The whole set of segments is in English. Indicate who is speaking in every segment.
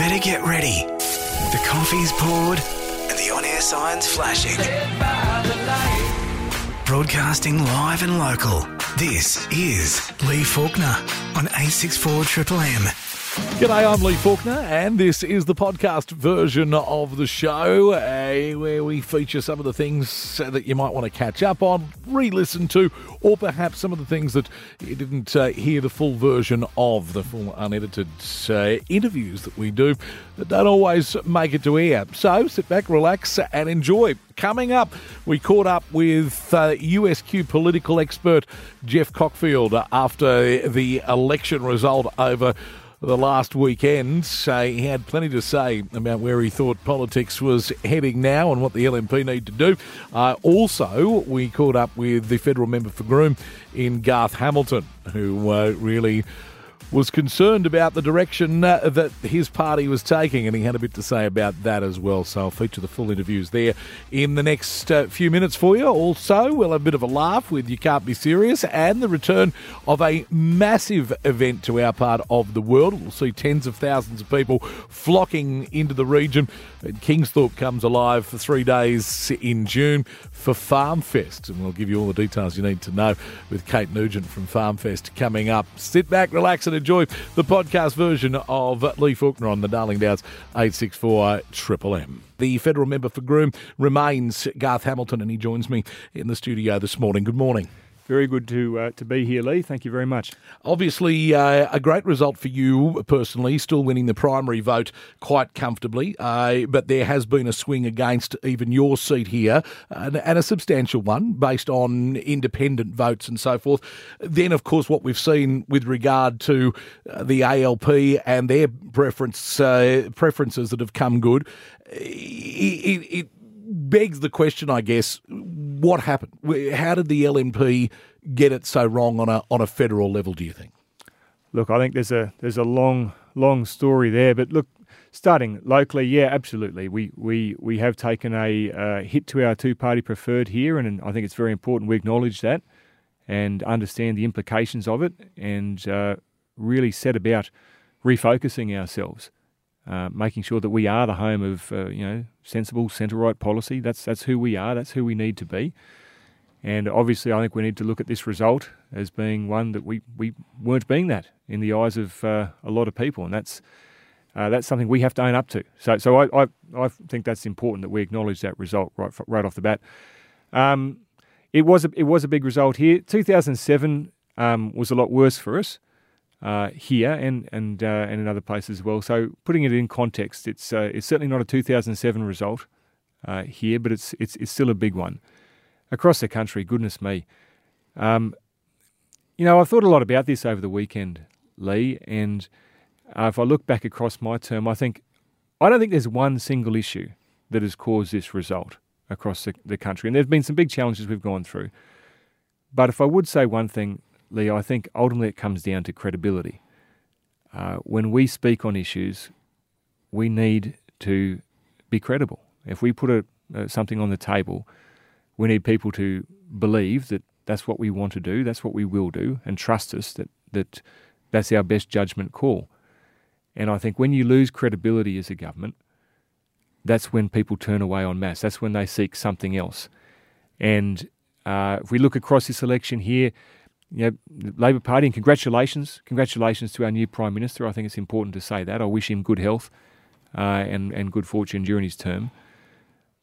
Speaker 1: better get ready. The coffee's poured and the on air signs flashing. Broadcasting live and local. This is Lee Faulkner on 864 Triple M.
Speaker 2: G'day, I'm Lee Faulkner, and this is the podcast version of the show uh, where we feature some of the things that you might want to catch up on, re listen to, or perhaps some of the things that you didn't uh, hear the full version of, the full unedited uh, interviews that we do that don't always make it to air. So sit back, relax, and enjoy. Coming up, we caught up with uh, USQ political expert Geoff Cockfield after the election result over the last weekend. Uh, he had plenty to say about where he thought politics was heading now and what the LNP need to do. Uh, also, we caught up with the federal member for Groom in Garth Hamilton, who uh, really was concerned about the direction uh, that his party was taking, and he had a bit to say about that as well. So I'll feature the full interviews there in the next uh, few minutes for you. Also, we'll have a bit of a laugh with You Can't Be Serious and the return of a massive event to our part of the world. We'll see tens of thousands of people flocking into the region. Kingsthorpe comes alive for three days in June for FarmFest. And we'll give you all the details you need to know with Kate Nugent from FarmFest coming up. Sit back, relax, and enjoy the podcast version of Lee Faulkner on the Darling Downs 864 Triple M. The federal member for Groom remains Garth Hamilton, and he joins me in the studio this morning. Good morning.
Speaker 3: Very good to uh, to be here, Lee. Thank you very much.
Speaker 2: Obviously, uh, a great result for you personally, still winning the primary vote quite comfortably. Uh, but there has been a swing against even your seat here, and, and, a substantial one based on independent votes and so forth. Then, of course, what we've seen with regard to uh, the ALP and their preference uh, preferences that have come good, it, it, begs the question, I guess, what happened? How did the LNP get it so wrong on a on a federal level? Do you think?
Speaker 3: Look, I think there's a there's a long long story there, but look, starting locally, yeah, absolutely. We we we have taken a uh, hit to our two party preferred here, and, and, I think it's very important we acknowledge that and understand the implications of it, and uh, really set about refocusing ourselves. Uh, making sure that we are the home of uh, you know sensible centre right policy. That's that's who we are. That's who we need to be. And obviously, I think we need to look at this result as being one that we, we weren't being that in the eyes of uh, a lot of people, and that's uh, that's something we have to own up to. So, so I, I, I think that's important that we acknowledge that result right right off the bat. Um, it was a, it was a big result here. 2007 um, was a lot worse for us uh, here and and uh, and in other places as well. So putting it in context, it's uh, it's certainly not a 2007 result uh, here, but it's it's it's still a big one across the country. Goodness me, um, you know I've thought a lot about this over the weekend, Lee, and uh, if I look back across my term, I think I don't think there's one single issue that has caused this result across the, the country, and there's been some big challenges we've gone through. But if I would say one thing, Lee, I think ultimately it comes down to credibility. Uh, when we speak on issues, we need to be credible. If we put a, uh, something on the table, we need people to believe that that's what we want to do, that's what we will do, and trust us that, that that's our best judgment call. And I think when you lose credibility as a government, that's when people turn away en masse. That's when they seek something else. And uh, if we look across this election here, you know, Labor Party, and congratulations, congratulations to our new Prime Minister. I think it's important to say that. I wish him good health uh, and, and good fortune during his term.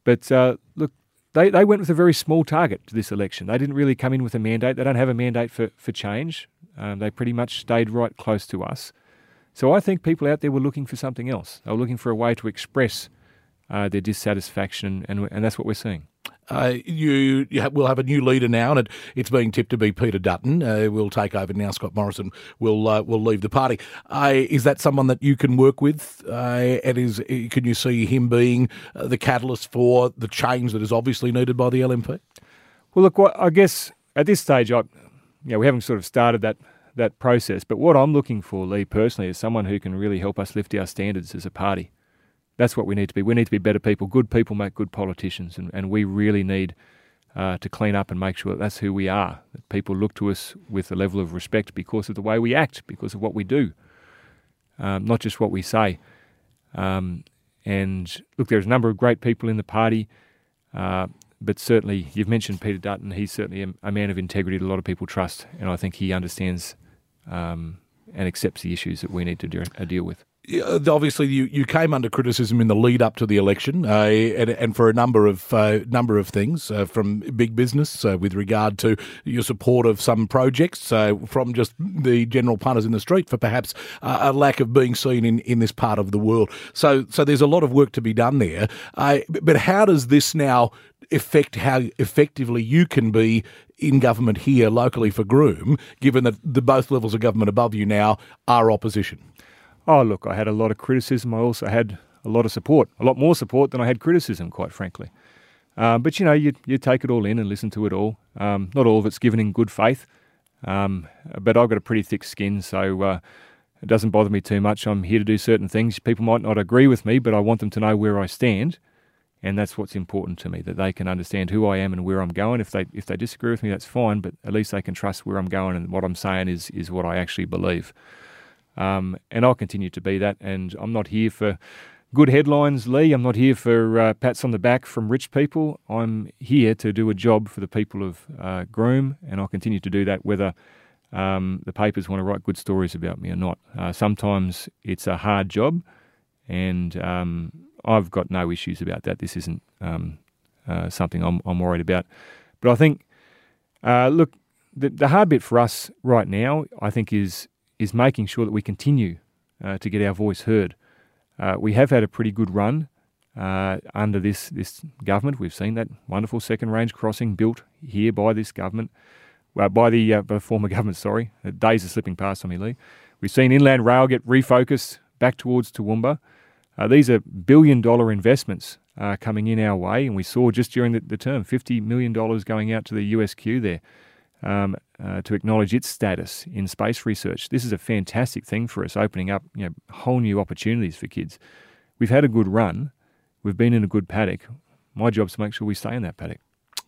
Speaker 3: But uh, look, they, they went with a very small target to this election. They didn't really come in with a mandate. They don't have a mandate for, for change. Um, they pretty much stayed right close to us. So I think people out there were looking for something else. They were looking for a way to express uh, their dissatisfaction, and, and that's what we're seeing.
Speaker 2: Uh, you, you have, will have a new leader now, and it, it's being tipped to be Peter Dutton. Uh, will take over now. Scott Morrison will uh, will leave the party. Is that someone that you can work with? And is can you see him being uh, the catalyst for the change that is obviously needed by the LNP?
Speaker 3: Well, look, I guess at this stage, I, you know, we haven't sort of started that that process. But what I'm looking for, Lee, personally, is someone who can really help us lift our standards as a party. That's what we need to be. We need to be better people. Good people make good politicians, and, and we really need uh, to clean up and make sure that that's who we are. That people look to us with a level of respect because of the way we act, because of what we do, um, not just what we say. Um, and look, there's a number of great people in the party, uh, but certainly you've mentioned Peter Dutton. He's certainly a, a, man of integrity that a lot of people trust, and I think he understands um, and accepts the issues that we need to do, uh, deal with
Speaker 2: obviously you, you came under criticism in the lead up to the election, uh, and, and, for a number of uh, number of things uh, from big business uh, with regard to your support of some projects, uh, from just the general punters in the street for perhaps a lack of being seen in, in this part of the world. So so there's a lot of work to be done there. But how does this now affect how effectively you can be in government here locally for Groom, given that the both levels of government above you now are opposition?
Speaker 3: Oh, look, I had a lot of criticism. I also had a lot of support, a lot more support than I had criticism, quite frankly. Um, but you know, you you take it all in and listen to it all. Um, not all of it's given in good faith, um, but I've got a pretty thick skin, so uh, it doesn't bother me too much. I'm here to do certain things. People might not agree with me, but I want them to know where I stand, and that's what's important to me. That they can understand who I am and where I'm going. If they if they disagree with me, that's fine, but at least they can trust where I'm going and what I'm saying is is what I actually believe. Um, and I'll continue to be that. And I'm not here for good headlines, Lee. I'm not here for uh, pats on the back from rich people. I'm here to do a job for the people of uh, Groom, and I'll continue to do that whether um, the papers want to write good stories about me or not. Uh, sometimes it's a hard job, and um, I've got no issues about that. This isn't um, uh, something I'm, I'm, worried about. But I think, uh, look, the, the hard bit for us right now, I think, is is making sure that we continue uh, to get our voice heard. Uh, we have had a pretty good run uh, under this this government. We've seen that wonderful second range crossing built here by this government, uh, by the, uh, by the former government. Sorry, the days are slipping past on me, Lee. We've seen inland rail get refocused back towards Toowoomba. Uh, these are billion dollar investments coming in our way, and we saw just during the, the term $50 million going out to the USQ there um, uh, to acknowledge its status in space research. This is a fantastic thing for us, opening up you know, whole new opportunities for kids. We've had a good run. We've been in a good paddock. My job's to make sure we stay in that paddock.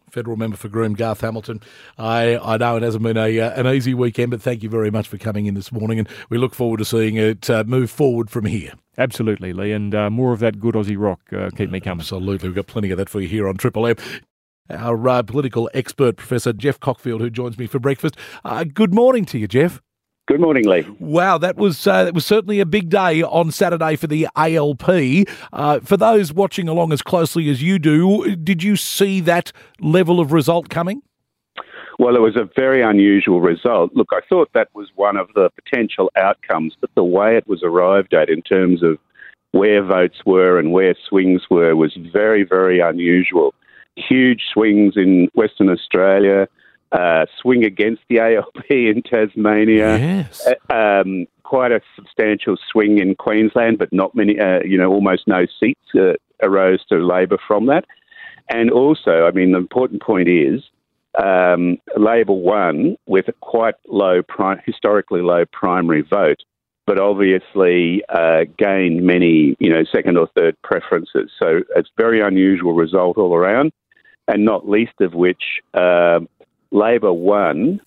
Speaker 2: Federal member for Groom, Garth Hamilton. I, I know it hasn't been a uh, an easy weekend, but thank you very much for coming in this morning, and we look forward to seeing it uh, move forward from here.
Speaker 3: Absolutely, Lee, and uh, more of that good Aussie rock. Uh, keep me coming.
Speaker 2: Absolutely, we've got plenty of that for you here on Triple M our uh, political expert, Professor Geoff Cockfield, who joins me for breakfast. Uh, good morning to you, Geoff.
Speaker 4: Good morning, Lee.
Speaker 2: Wow, that was uh, that was certainly a big day on Saturday for the ALP. Uh, for those watching along as closely as you do, did you see that level of result coming?
Speaker 4: Well, it was a very unusual result. Look, I thought that was one of the potential outcomes, but the way it was arrived at in terms of where votes were and where swings were was very, very unusual huge swings in Western Australia, uh, swing against the ALP in Tasmania.
Speaker 2: Yes.
Speaker 4: Uh, um, quite a substantial swing in Queensland, but not many, uh, you know, almost no seats uh, arose to Labor from that. And also, I mean, the important point is um, Labor won with a quite low, pri- historically low primary vote but obviously uh, gained many, you know, second or third preferences. So it's a very unusual result all around, and not least of which uh, Labor won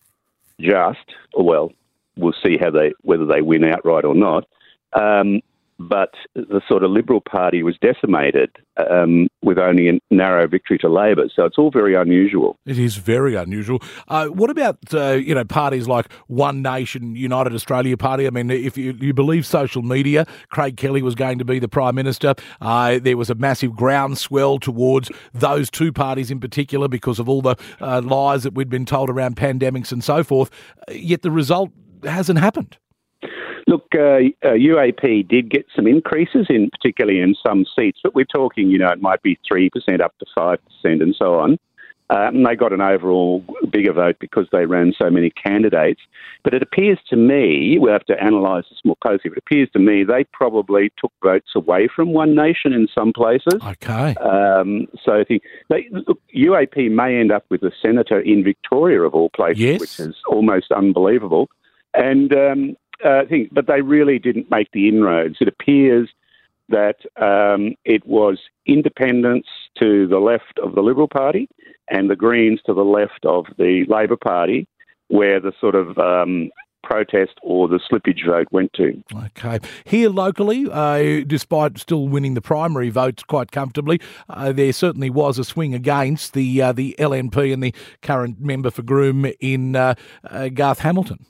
Speaker 4: just, well, we'll see how they whether they win outright or not. Um, but the sort of Liberal Party was decimated um, with only a narrow victory to Labor. So it's all very unusual.
Speaker 2: It is very unusual. Uh, what about uh, you know parties like One Nation, United Australia Party? I mean, if you, you believe social media, Craig Kelly was going to be the Prime Minister. Uh, there was a massive groundswell towards those two parties in particular because of all the uh, lies that we'd been told around pandemics and so forth. Yet the result hasn't happened.
Speaker 4: Look, uh, uh, UAP did get some increases, in particularly in some seats, but we're talking, you know, it might be three percent up to five percent, and so on. Um, and they got an overall bigger vote because they ran so many candidates. But it appears to me, we'll have to analyse this more closely, but it appears to me they probably took votes away from One Nation in some places.
Speaker 2: Okay.
Speaker 4: Um, so I think they, look, UAP may end up with a senator in Victoria, of all places,
Speaker 2: yes.
Speaker 4: which is almost unbelievable. And um, uh, thing, but they really didn't make the inroads. It appears that um, it was independents to the left of the Liberal Party and the Greens to the left of the Labor Party, where the sort of um, protest or the slippage vote went to.
Speaker 2: Okay. Here locally, uh, despite still winning the primary votes quite comfortably, uh, there certainly was a swing against the uh, the LNP and the current member for Groom in uh, uh, Garth Hamilton.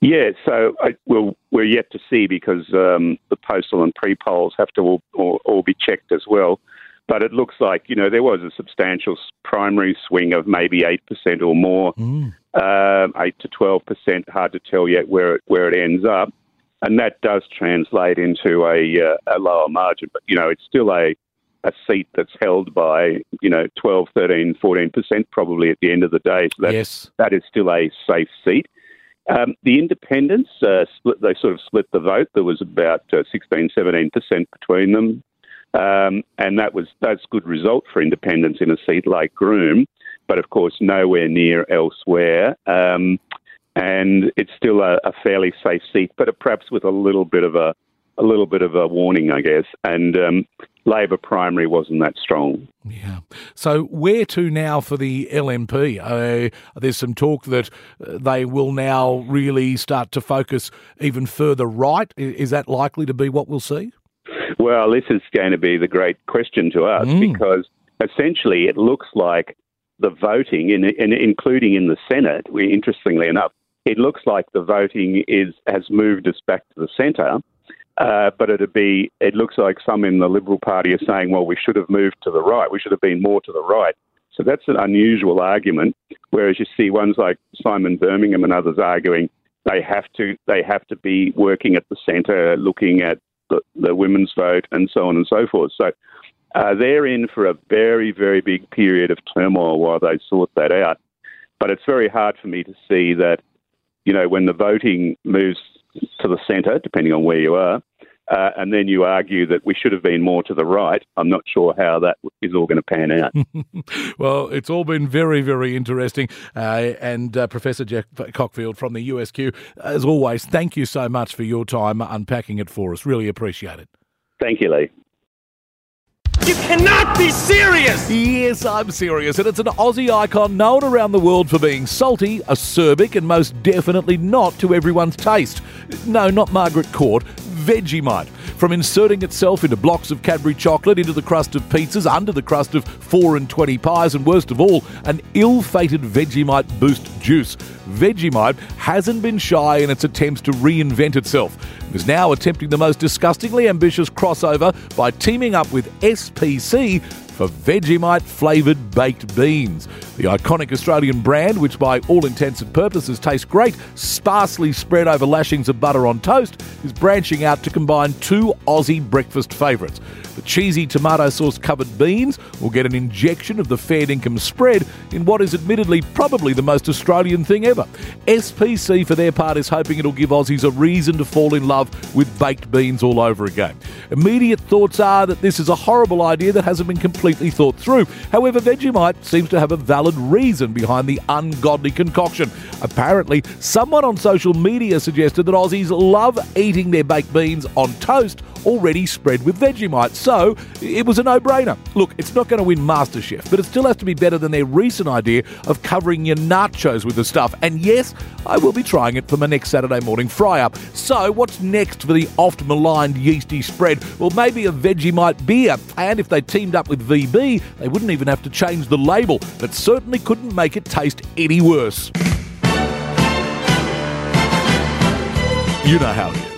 Speaker 4: Yeah, so I, we'll, we're yet to see because um, the postal and pre polls have to all, all, all, be checked as well. But it looks like, you know, there was a substantial primary swing of maybe 8% or more, mm. uh, 8 to 12%, hard to tell yet where it, where it ends up. And that does translate into a, uh, a lower margin. But, you know, it's still a, a seat that's held by, you know, 12, 13, 14% probably at the end of the day. So that,
Speaker 2: yes.
Speaker 4: that is still a safe seat. Um, the independents uh, split. They sort of split the vote. There was about uh, 16, 17 percent between them, um, and that was that's a good result for independents in a seat like Groom, but of course nowhere near elsewhere. Um, and it's still a, a, fairly safe seat, but perhaps with a little bit of a a little bit of a warning, I guess. And um, Labor primary wasn't that strong.
Speaker 2: Yeah. So where to now for the LNP? Uh, there's some talk that uh, they will now really start to focus even further right. Is that likely to be what we'll see?
Speaker 4: Well, this is going to be the great question to us mm. because essentially it looks like the voting, in, in, including in the Senate, we, interestingly enough, it looks like the voting is has moved us back to the centre uh, but it'd be, it looks like some in the Liberal Party are saying, well, we should have moved to the right. We should have been more to the right. So that's an unusual argument. Whereas you see ones like Simon Birmingham and others arguing they have to, they have to be working at the centre, looking at the, the women's vote and so on and so forth. So uh, they're in for a very, very big period of turmoil while they sort that out. But it's very hard for me to see that, you know, when the voting moves to the centre, depending on where you are, uh, and then you argue that we should have been more to the right. I'm not sure how that is all going to pan out.
Speaker 2: well, it's all been very, very interesting. Uh, and uh, Professor Jack Cockfield from the USQ, as always, thank you so much for your time unpacking it for us. Really appreciate it.
Speaker 4: Thank you, Lee.
Speaker 1: You cannot be serious!
Speaker 2: Yes, I'm serious, and it's an Aussie icon known around the world for being salty, acerbic, and most definitely not to everyone's taste. No, not Margaret Court, Vegemite. From inserting itself into blocks of Cadbury chocolate, into the crust of pizzas, under the crust of 4 and 20 pies, and worst of all, an ill fated Vegemite boost juice. Vegemite hasn't been shy in its attempts to reinvent itself. It is now attempting the most disgustingly ambitious crossover by teaming up with SPC for Vegemite flavoured baked beans. The iconic Australian brand, which by all intents and purposes tastes great, sparsely spread over lashings of butter on toast, is branching out to combine two Aussie breakfast favourites. The cheesy tomato sauce covered beans will get an injection of the fair income spread in what is admittedly probably the most Australian thing ever. SPC, for their part, is hoping it'll give Aussies a reason to fall in love with baked beans all over again. Immediate thoughts are that this is a horrible idea that hasn't been completely thought through. However, Vegemite seems to have a valid reason behind the ungodly concoction. Apparently, someone on social media suggested that Aussies love eating their baked beans on toast already spread with Vegemite, so it was a no brainer. Look, it's not going to win MasterChef, but it still has to be better than their recent idea of covering your nachos with the stuff. And yes, I will be trying it for my next Saturday morning fry up. So, what's next for the oft maligned yeasty spread? Well, maybe a Vegemite beer. And if they teamed up with VB, they wouldn't even have to change the label, but certainly couldn't make it taste any worse. You know how it is.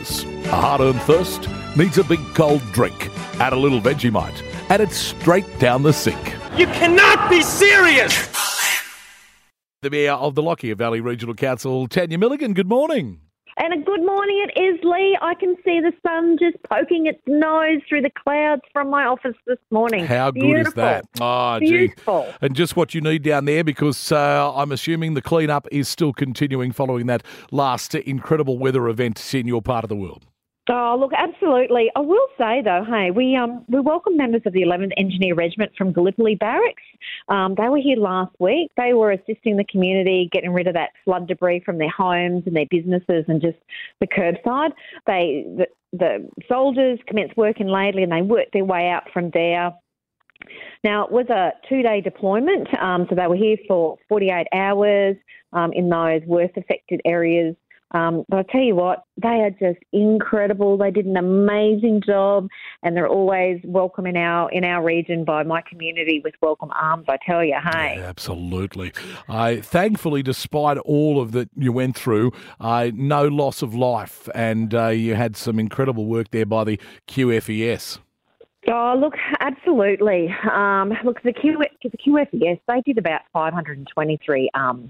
Speaker 2: A hard earned thirst needs a big cold drink. Add a little Vegemite, and it's straight down the sink.
Speaker 1: You cannot be serious!
Speaker 2: The Mayor of the Lockyer Valley Regional Council, Tanya Milligan, good morning.
Speaker 5: And a good morning it is, Lee. I can see the sun just poking its nose through the clouds from my office this morning.
Speaker 2: How
Speaker 5: Beautiful.
Speaker 2: good is that? Oh,
Speaker 5: Beautiful.
Speaker 2: Gee. And just what you need down there because uh, I'm assuming the cleanup is still continuing following that last incredible weather event in your part of the world.
Speaker 5: Oh, look, absolutely. I will say though, hey, we um we welcome members of the 11th Engineer Regiment from Gallipoli Barracks. Um, they were here last week. They were assisting the community getting rid of that flood debris from their homes and their businesses and just the curbside. They the, the soldiers commenced work in Laidley and they worked their way out from there. Now, it was a two day deployment, um, so they were here for 48 hours um, in those worst affected areas Um, but I tell you what, they are just incredible. They did an amazing job, and they're always welcome in our in our region by my community with welcome arms. I tell you, hey.
Speaker 2: Yeah, absolutely. I thankfully, despite all of that you went through, uh, no loss of life, and uh, you had some incredible work there by the QFES.
Speaker 5: Oh, look, absolutely. Um, look, the, Q, the QFES, they did about 523 um,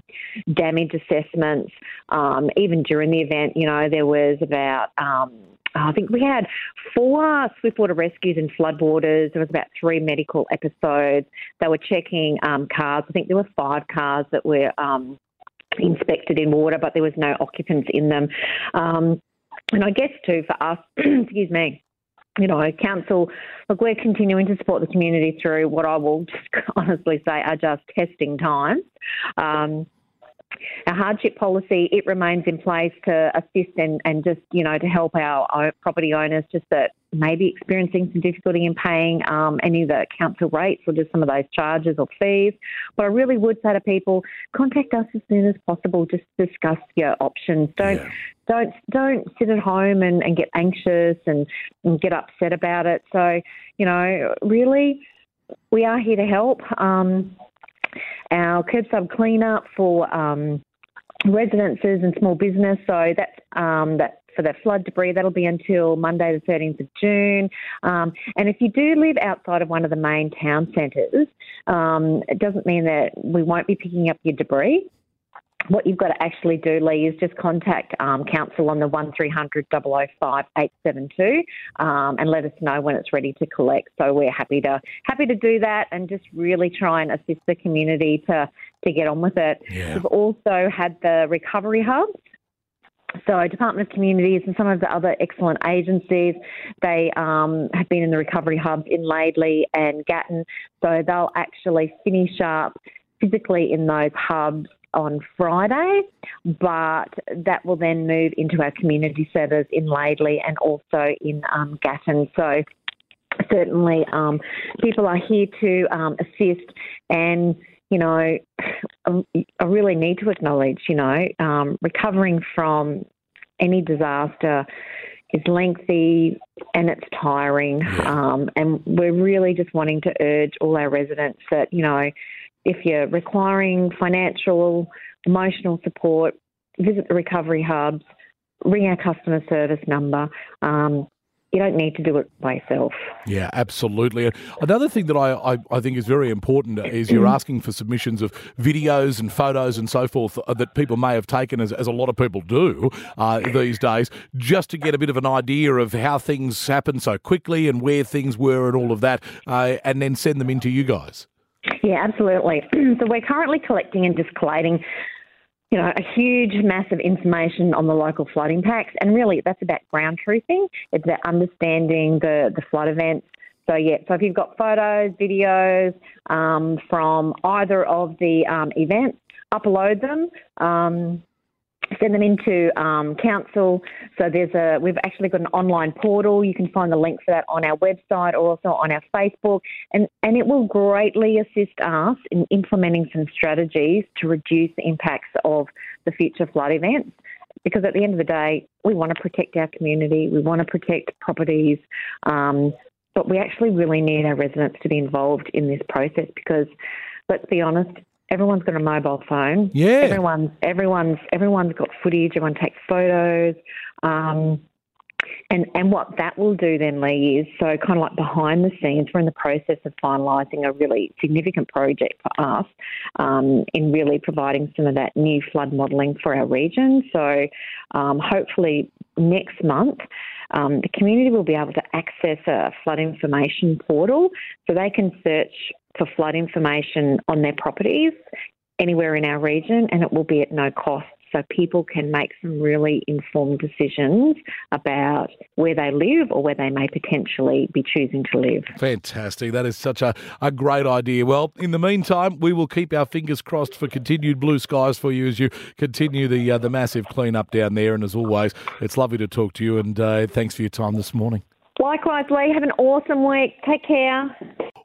Speaker 5: damage assessments. Um, even during the event, you know, there was about, um, I think we had four swiftwater rescues in floodwaters. There was about three medical episodes. They were checking um, cars. I think there were five cars that were um, inspected in water, but there was no occupants in them. and I guess, too, for us, excuse me, you know, council, look, we're continuing to support the community through what I will just honestly say are just testing times. Um, our hardship policy, it remains in place to assist and, and just, you know, to help our property owners just that maybe experiencing some difficulty in paying um, any of the council rates or just some of those charges or fees. But I really would say to people, contact us as soon as possible. Just discuss your options. Don't yeah. don't don't sit at home and, and get anxious and, and get upset about it. So, you know, really, we are here to help. Um, our curbside cleanup for um, residences and small business. So that's um, that for the flood debris. That'll be until Monday, the 13th of June. Um, and if you do live outside of one of the main town centres, um, it doesn't mean that we won't be picking up your debris what you've got to actually do, Lee, is just contact um, council on the 1300 005 872 um, and let us know when it's ready to collect. So we're happy to happy to do that and just really try and assist the community to to get on with it. Yeah. We've also had the recovery hubs. So, Department of Communities and some of the other excellent agencies, they um, have been in the recovery hubs in Laidley and Gatton. So, they'll actually finish up physically in those hubs on Friday, but that will then move into our community centres in Laidley and also in um, Gatton. So certainly um, people are here to um, assist and you know, I really need to acknowledge, you know, um, recovering from any disaster is lengthy and it's tiring. Um, and we're really just wanting to urge all our residents that, you know, if you're requiring financial, emotional support, visit the recovery hubs, ring our customer service number. Um, you don't need to do it by yourself.
Speaker 2: Yeah, absolutely. Another thing that I, I, I, think is very important is you're asking for submissions of videos and photos and so forth uh, that people may have taken, as, as a lot of people do uh, these days, just to get a bit of an idea of how things happen so quickly and where things were and all of that, uh, and then send them in to you guys.
Speaker 5: Yeah, absolutely. so we're currently collecting and just collating, you know, a huge, mass of information on the local flood impacts, and really that's about ground truthing. It's about understanding the the flood events. So yeah, so if you've got photos, videos um, from either of the um, events, upload them. Um, send them into um, council. So there's a we've actually got an online portal. You can find the link for that on our website or also on our Facebook, and and it will greatly assist us in implementing some strategies to reduce the impacts of the future flood events. Because at the end of the day, we want to protect our community, we want to protect properties, um, but we actually really need our residents to be involved in this process because, let's be honest, everyone's got a mobile phone.
Speaker 2: Yeah.
Speaker 5: Everyone's everyone's everyone's got footage. Everyone takes photos. Um, and and what that will do then, Lee, is so kind of like behind the scenes, we're in the process of finalising a really significant project for us um, in really providing some of that new flood modelling for our region. So um, hopefully next month. Um, the community will be able to access a flood information portal so they can search for flood information on their properties anywhere in our region and it will be at no cost. So people can make some really informed decisions about where they live or where they may potentially be choosing to live.
Speaker 2: Fantastic. That is such a, a great idea. Well, in the meantime, we will keep our fingers crossed for continued blue skies for you as you continue the uh, the massive clean up down there. And as always, it's lovely to talk to you and uh, thanks for your time this morning.
Speaker 5: Likewise, Lee. Have an awesome week. Take care.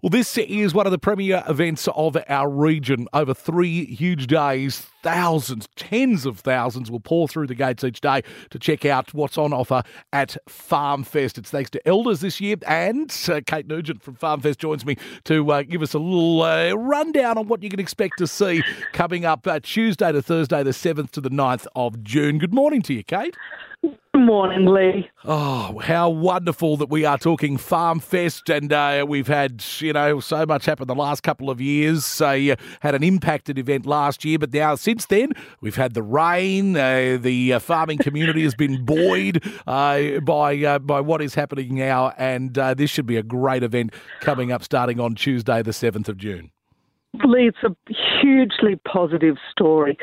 Speaker 2: Well, this is one of the premier events of our region. Over three huge days, thousands, tens of thousands will pour through the gates each day to check out what's on offer at FarmFest. It's thanks to Elders this year, and uh, Kate Nugent from FarmFest joins me to uh, give us a little uh, rundown on what you can expect to see coming up uh, Tuesday to Thursday, the 7th to the 9th of June. Good morning to you, Kate.
Speaker 6: Morning, Lee.
Speaker 2: Oh, how wonderful that we are talking Farm Fest, and uh, we've had you know so much happen the last couple of years. Uh, had an impacted event last year, but now since then we've had the rain. Uh, the uh, farming community has been buoyed uh, by uh, by what is happening now, and this should be a great event coming up, starting on Tuesday, the seventh of June.
Speaker 6: Lee, it's a hugely positive story.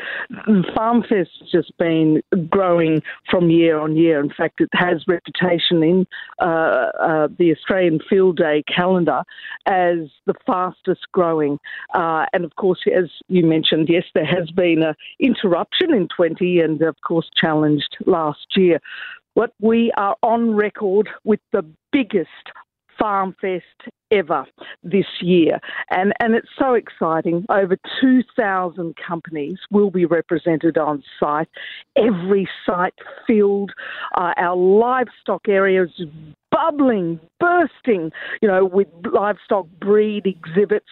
Speaker 6: FarmFest has just been growing from year on year. In fact, it has reputation in uh, uh, the Australian Field Day calendar as the fastest growing. Uh, and of course, as you mentioned, yes, there has been an interruption in 20 and, of course, challenged last year. But we are on record with the biggest Farm Fest ever this year. And, and it's so exciting. Over 2,000 companies will be represented on site, every site filled. Uh, our livestock areas bubbling, bursting, you know, with livestock breed exhibits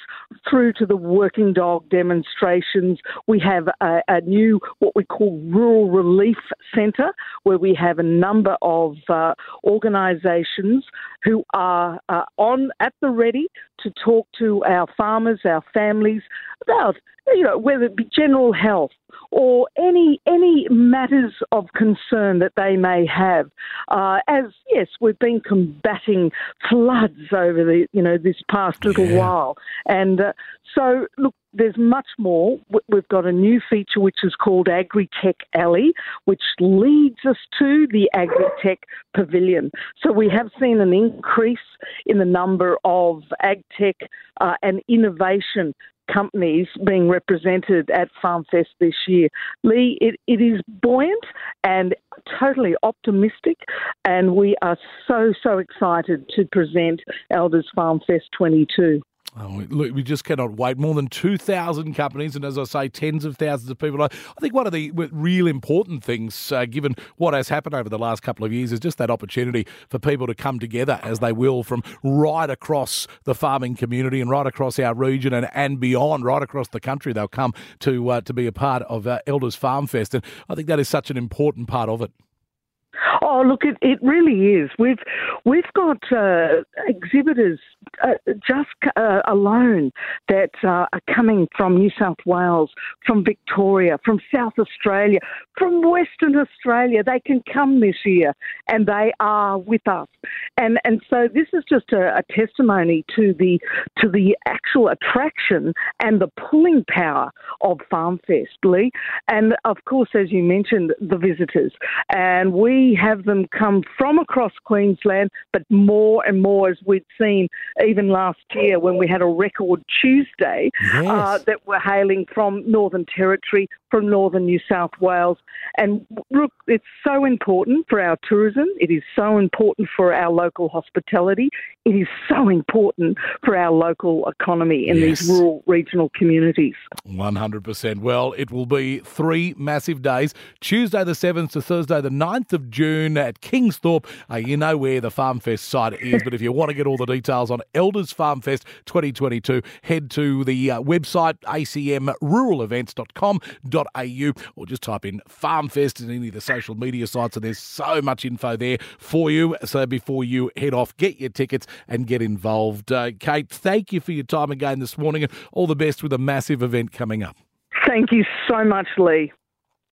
Speaker 6: through to the working dog demonstrations. We have a, a new, what we call Rural Relief Centre, where we have a number of uh, organisations who are uh, on at the ready to talk to our farmers, our families about, you know, whether it be general health or any any matters of concern that they may have. Uh, as yes, we've been combating floods over the you know this past little yeah. while, and uh, so look. There's much more. We've got a new feature which is called AgriTech Alley, which leads us to the AgriTech Pavilion. So we have seen an increase in the number of agtech uh, and innovation companies being represented at FarmFest this year. Lee, it, it is buoyant and totally optimistic, and we are so, so excited to present Elders FarmFest 22.
Speaker 2: Oh, look, we just cannot wait. More than 2,000 companies, and as I say, tens of thousands of people. I think one of the real important things, uh, given what has happened over the last couple of years, is just that opportunity for people to come together as they will from right across the farming community and right across our region and, and beyond, right across the country. They'll come to uh, to be a part of uh, Elders Farm Fest, and I think that is such an important part of it.
Speaker 6: Oh, look, it, it really is. We've we've got uh, exhibitors uh, just uh, alone that uh, are coming from New South Wales, from Victoria, from South Australia, from Western Australia. They can come this year, and they are with us. And and so this is just a, a testimony to the to the actual attraction and the pulling power of FarmFest, Lee. And of course, as you mentioned, the visitors, and we have them come from across Queensland, but more and more as we'd seen even last year when we had a record Tuesday uh, yes. uh, that were hailing from Northern Territory, from Northern New South Wales. And look, it's so important for our tourism. It is so important for our local hospitality. It is so important for our local economy in yes. these rural regional communities.
Speaker 2: 100%. Well, it will be three massive days Tuesday the 7th to Thursday the 9th of June at Kingsthorpe. Uh, you know where the FarmFest site is, but if you want to get all the details on Elders FarmFest 2022, head to the uh, website acmruralevents.com.au or just type in FarmFest in any of the social media sites, and there's so much info there for you. So before you head off, get your tickets and get involved. Uh, Kate, thank you for your time again this morning, and all the best with a massive event coming up.
Speaker 6: Thank you so much, Lee.